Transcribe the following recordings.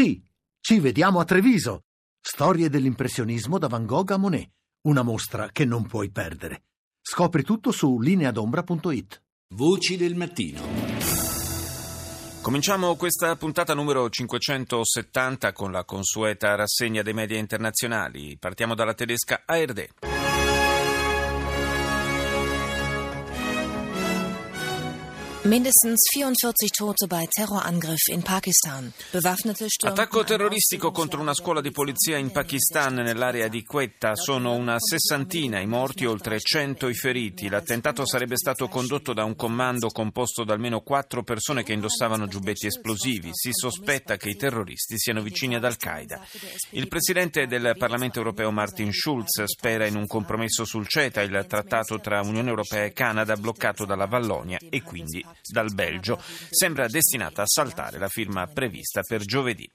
Sì, ci vediamo a Treviso. Storie dell'impressionismo da Van Gogh a Monet. Una mostra che non puoi perdere. Scopri tutto su lineadombra.it. Voci del mattino. Cominciamo questa puntata numero 570 con la consueta rassegna dei media internazionali. Partiamo dalla tedesca ARD. Mindestens 44 Tote bei Terrorangriff in Pakistan. Bewaffnete Attacco terroristico contro una scuola di polizia in Pakistan nell'area di Quetta. Sono una sessantina i morti, oltre 100 i feriti. L'attentato sarebbe stato condotto da un comando composto da almeno quattro persone che indossavano giubbetti esplosivi. Si sospetta che i terroristi siano vicini ad Al-Qaeda. Il presidente del Parlamento europeo Martin Schulz spera in un compromesso sul CETA, il trattato tra Unione Europea e Canada bloccato dalla Vallonia e quindi dal Belgio sembra destinata a saltare la firma prevista per giovedì.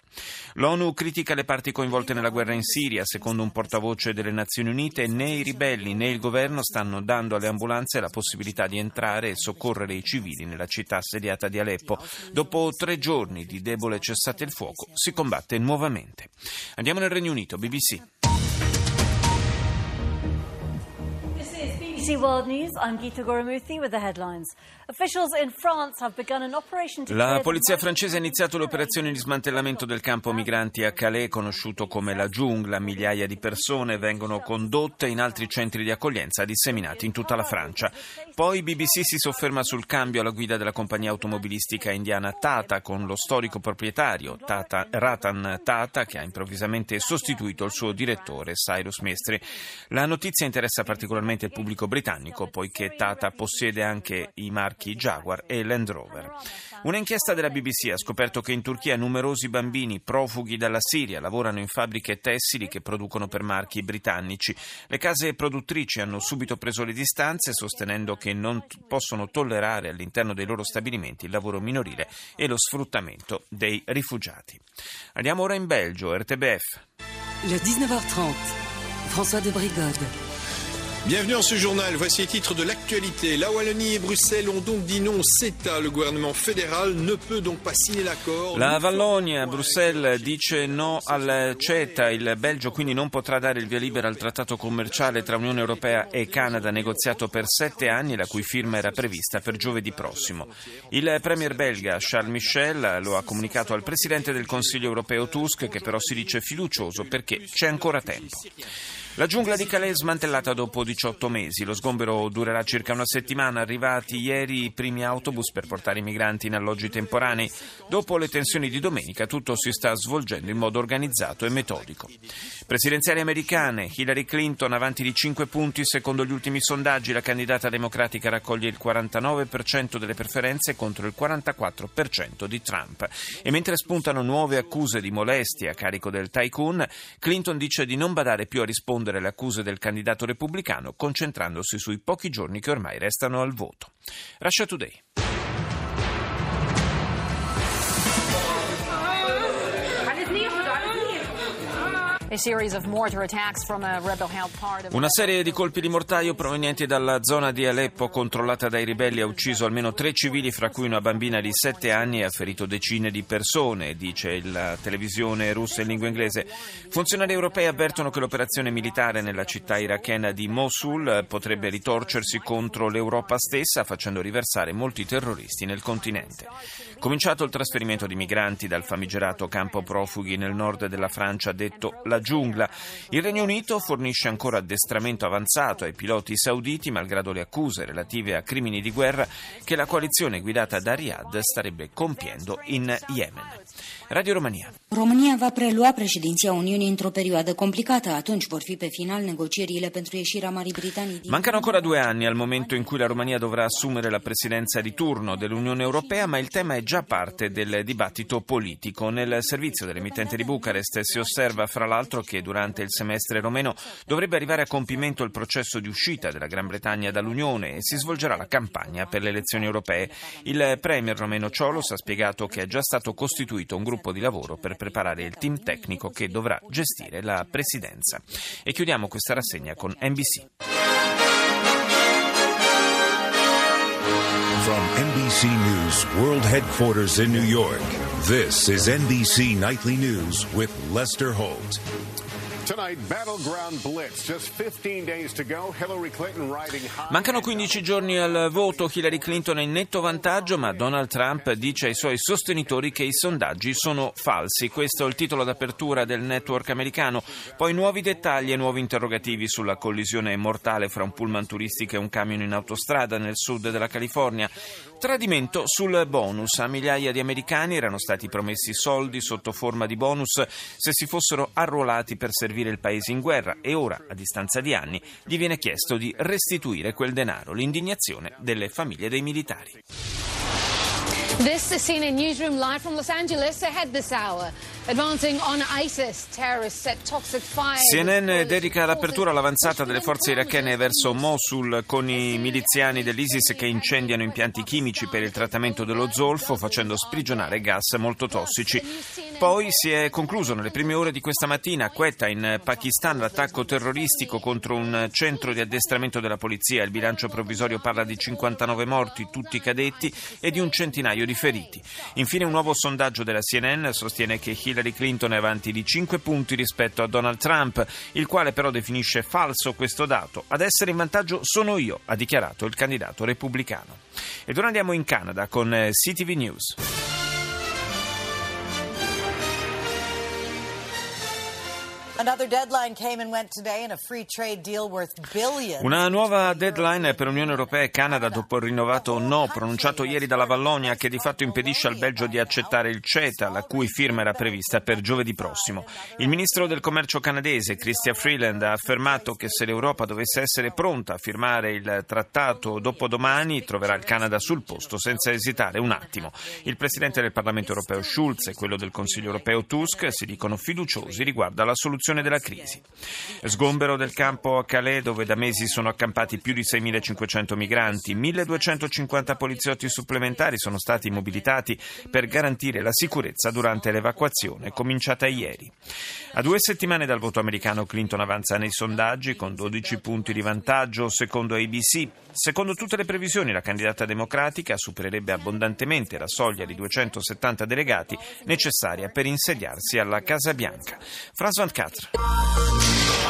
L'ONU critica le parti coinvolte nella guerra in Siria. Secondo un portavoce delle Nazioni Unite, né i ribelli né il governo stanno dando alle ambulanze la possibilità di entrare e soccorrere i civili nella città assediata di Aleppo. Dopo tre giorni di debole cessate il fuoco, si combatte nuovamente. Andiamo nel Regno Unito, BBC. La polizia francese ha iniziato le operazioni di smantellamento del campo migranti a Calais, conosciuto come la giungla. Migliaia di persone vengono condotte in altri centri di accoglienza disseminati in tutta la Francia. Poi BBC si sofferma sul cambio alla guida della compagnia automobilistica indiana Tata con lo storico proprietario Tata, Ratan Tata che ha improvvisamente sostituito il suo direttore Cyrus Mestri. La notizia interessa particolarmente il pubblico britannico poiché Tata possiede anche i marchi Jaguar e Land Rover. Un'inchiesta della BBC ha scoperto che in Turchia numerosi bambini profughi dalla Siria lavorano in fabbriche tessili che producono per marchi britannici. Le case produttrici hanno subito preso le distanze sostenendo che non possono tollerare all'interno dei loro stabilimenti il lavoro minorile e lo sfruttamento dei rifugiati. Andiamo ora in Belgio, RTBF. Le 19h30, François de Brigode. Bienvenue dans ce journal. Voici les titres de l'actualité. La Wallonie et Bruxelles ont donc dit non au CETA. Le gouvernement fédéral ne peut donc pas signer l'accord. La Vallonia, Bruxelles, dice no al CETA. Il Belgio quindi non potrà dare il via libera al trattato commerciale tra Unione Europea e Canada, negoziato per sette anni, la cui firma era prevista per giovedì prossimo. Il premier belga Charles Michel lo ha comunicato al presidente del Consiglio europeo Tusk, che però si dice fiducioso perché c'è ancora tempo. La giungla di Calais smantellata dopo 18 mesi. Lo sgombero durerà circa una settimana. Arrivati ieri i primi autobus per portare i migranti in alloggi temporanei. Dopo le tensioni di domenica tutto si sta svolgendo in modo organizzato e metodico. Presidenziali americane. Hillary Clinton avanti di 5 punti secondo gli ultimi sondaggi. La candidata democratica raccoglie il 49% delle preferenze contro il 44% di Trump. E mentre spuntano nuove accuse di molestie a carico del tycoon, Clinton dice di non badare più a rispondere rispondere alle accuse del candidato repubblicano concentrandosi sui pochi giorni che ormai restano al voto. Russia Today. Una serie di colpi di mortaio provenienti dalla zona di Aleppo controllata dai ribelli ha ucciso almeno tre civili, fra cui una bambina di sette anni e ha ferito decine di persone, dice la televisione russa in lingua inglese. Funzionari europei avvertono che l'operazione militare nella città irachena di Mosul potrebbe ritorcersi contro l'Europa stessa, facendo riversare molti terroristi nel continente. Cominciato il trasferimento di migranti dal famigerato campo profughi nel nord della Francia detto la giungla. Il Regno Unito fornisce ancora addestramento avanzato ai piloti sauditi, malgrado le accuse relative a crimini di guerra che la coalizione guidata da Riyadh starebbe compiendo in Yemen. Radio Romania. România va prelua președinția Uniunii într-o perioadă complicată. Atunci vor fi pe final negocierile pentru ieșirea Marii Britanii din... Mancano ancora due anni al momento in cui la Romania dovrà assumere la presidenza di turno dell'Unione Europea, ma il tema è già parte del dibattito politico. Nel servizio dell'emittente di Bucarest si osserva fra l'altro che durante il semestre romeno dovrebbe arrivare a compimento il processo di uscita della Gran Bretagna dall'Unione e si svolgerà la campagna per le elezioni europee. Il premier romeno Ciolos ha spiegato che è già stato costituito un gruppo di lavoro per preparare il team tecnico che dovrà gestire la presidenza. E chiudiamo questa rassegna con NBC. From NBC News World Headquarters in New York. This is NBC Nightly News with Lester Holt. Tonight, battleground blitz. Just 15 days to go. Hillary Clinton riding high. Mancano 15 giorni al voto, Hillary Clinton è in netto vantaggio, ma Donald Trump dice ai suoi sostenitori che i sondaggi sono falsi. Questo è il titolo d'apertura del network americano. Poi nuovi dettagli e nuovi interrogativi sulla collisione mortale fra un pullman turistico e un camion in autostrada nel sud della California. Tradimento sul bonus. A migliaia di americani erano stati promessi soldi sotto forma di bonus se si fossero arruolati per servire il paese in guerra e ora, a distanza di anni, gli viene chiesto di restituire quel denaro. L'indignazione delle famiglie dei militari. This is CNN Newsroom live from Los Angeles ahead this hour. Advancing on ISIS, terrorists set toxic fire. CNN dedica l'apertura all'avanzata delle forze irachene verso Mosul con i miliziani dell'ISIS che incendiano impianti chimici per il trattamento dello zolfo facendo sprigionare gas molto tossici. Poi si è concluso nelle prime ore di questa mattina a Quetta in Pakistan l'attacco terroristico contro un centro di addestramento della polizia. Il bilancio provvisorio parla di 59 morti, tutti cadetti, e di un centinaio di feriti. Infine un nuovo sondaggio della CNN sostiene che Hillary Clinton è avanti di 5 punti rispetto a Donald Trump, il quale però definisce falso questo dato. Ad essere in vantaggio sono io, ha dichiarato il candidato repubblicano. Ed ora andiamo in Canada con CTV News. Una nuova deadline per Unione Europea e Canada dopo il rinnovato no pronunciato ieri dalla Vallonia che di fatto impedisce al Belgio di accettare il CETA, la cui firma era prevista per giovedì prossimo. Il ministro del commercio canadese, Christian Freeland, ha affermato che se l'Europa dovesse essere pronta a firmare il trattato dopodomani troverà il Canada sul posto senza esitare un attimo. Il presidente del Parlamento europeo Schulz e quello del Consiglio europeo Tusk si dicono fiduciosi riguardo alla soluzione della crisi. Sgombero del campo a Calais dove da mesi sono accampati più di 6.500 migranti, 1.250 poliziotti supplementari sono stati mobilitati per garantire la sicurezza durante l'evacuazione cominciata ieri. A due settimane dal voto americano Clinton avanza nei sondaggi con 12 punti di vantaggio secondo ABC. Secondo tutte le previsioni la candidata democratica supererebbe abbondantemente la soglia di 270 delegati necessaria per insediarsi alla Casa Bianca. François 24.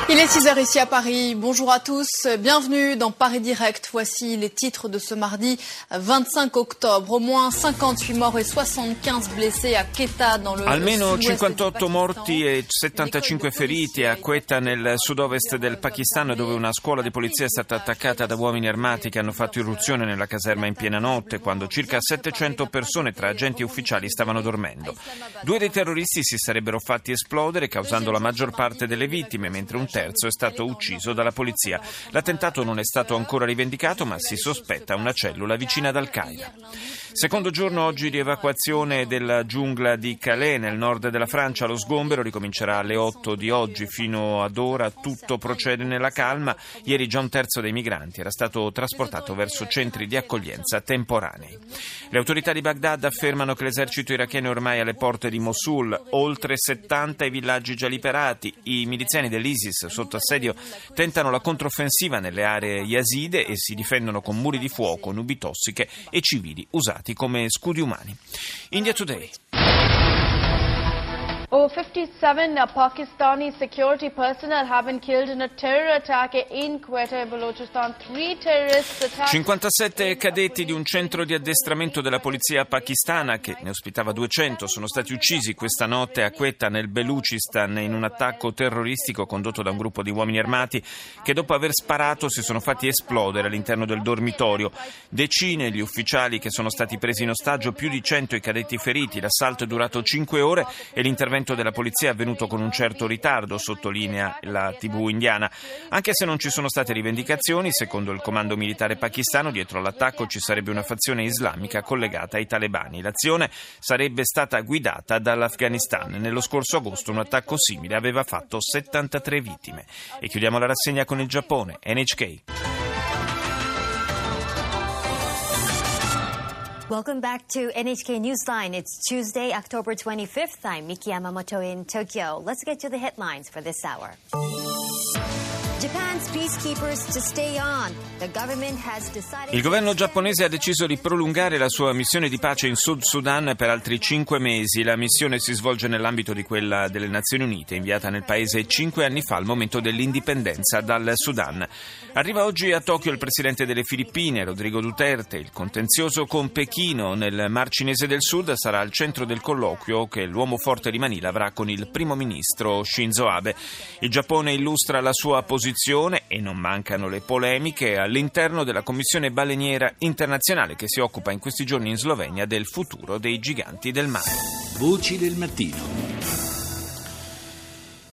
Il est 6h ici à Paris. Bonjour à tous. Bienvenue dans Paris Direct. Voici les titres de ce mardi 25 octobre. Au moins 58 morts et 75 blessés à Quetta dans le Almeno 58 morti e 75 feriti a Quetta nel sud-ovest del Pakistan dove una scuola di polizia è stata attaccata da uomini armati che hanno fatto irruzione nella caserma in piena notte quando circa 700 persone tra agenti e ufficiali stavano dormendo. Due dei terroristi si sarebbero fatti esplodere causando la maggior parte delle vittime mentre un terzo è stato ucciso dalla polizia. L'attentato non è stato ancora rivendicato, ma si sospetta una cellula vicina ad Al-Qaeda. Secondo giorno oggi di evacuazione della giungla di Calais nel nord della Francia. Lo sgombero ricomincerà alle 8 di oggi. Fino ad ora tutto procede nella calma. Ieri già un terzo dei migranti era stato trasportato verso centri di accoglienza temporanei. Le autorità di Baghdad affermano che l'esercito iracheno è ormai alle porte di Mosul. Oltre 70 i villaggi già liberati. I miliziani dell'ISIS sotto assedio tentano la controffensiva nelle aree yazide e si difendono con muri di fuoco, nubi tossiche e civili usati come scudi umani. India Today. Oh, 57 uh, Pakistani security personnel have been killed in a terror attack in Quetta, Balochistan. Three terrorist attacks. 57 cadetti di un centro di addestramento della polizia pakistana, che ne ospitava 200, sono stati uccisi questa notte a Quetta, nel Belucistan, in un attacco terroristico condotto da un gruppo di uomini armati che dopo aver sparato si sono fatti esplodere all'interno del dormitorio. Decine gli ufficiali che sono stati presi in ostaggio, più di 100 i cadetti feriti. L'assalto è durato 5 ore e l'intervento della polizia è avvenuto con un certo ritardo, sottolinea la TV indiana. Anche se non ci sono state rivendicazioni, secondo il comando militare pakistano, dietro all'attacco ci sarebbe una fazione islamica collegata ai talebani. L'azione sarebbe stata guidata dall'Afghanistan. Nello scorso agosto un attacco simile aveva fatto 73 vittime. E chiudiamo la rassegna con il Giappone, NHK. Welcome back to NHK Newsline. It's Tuesday, October 25th. I'm Miki Yamamoto in Tokyo. Let's get to the headlines for this hour. Il governo giapponese ha deciso di prolungare la sua missione di pace in Sud Sudan per altri cinque mesi. La missione si svolge nell'ambito di quella delle Nazioni Unite, inviata nel paese cinque anni fa al momento dell'indipendenza dal Sudan. Arriva oggi a Tokyo il presidente delle Filippine, Rodrigo Duterte. Il contenzioso con Pechino nel Mar Cinese del Sud sarà al centro del colloquio che l'uomo forte di Manila avrà con il primo ministro Shinzo Abe. Il Giappone illustra la sua posizione e non mancano le polemiche all'interno della Commissione baleniera internazionale che si occupa in questi giorni in Slovenia del futuro dei giganti del mare. Voci del mattino.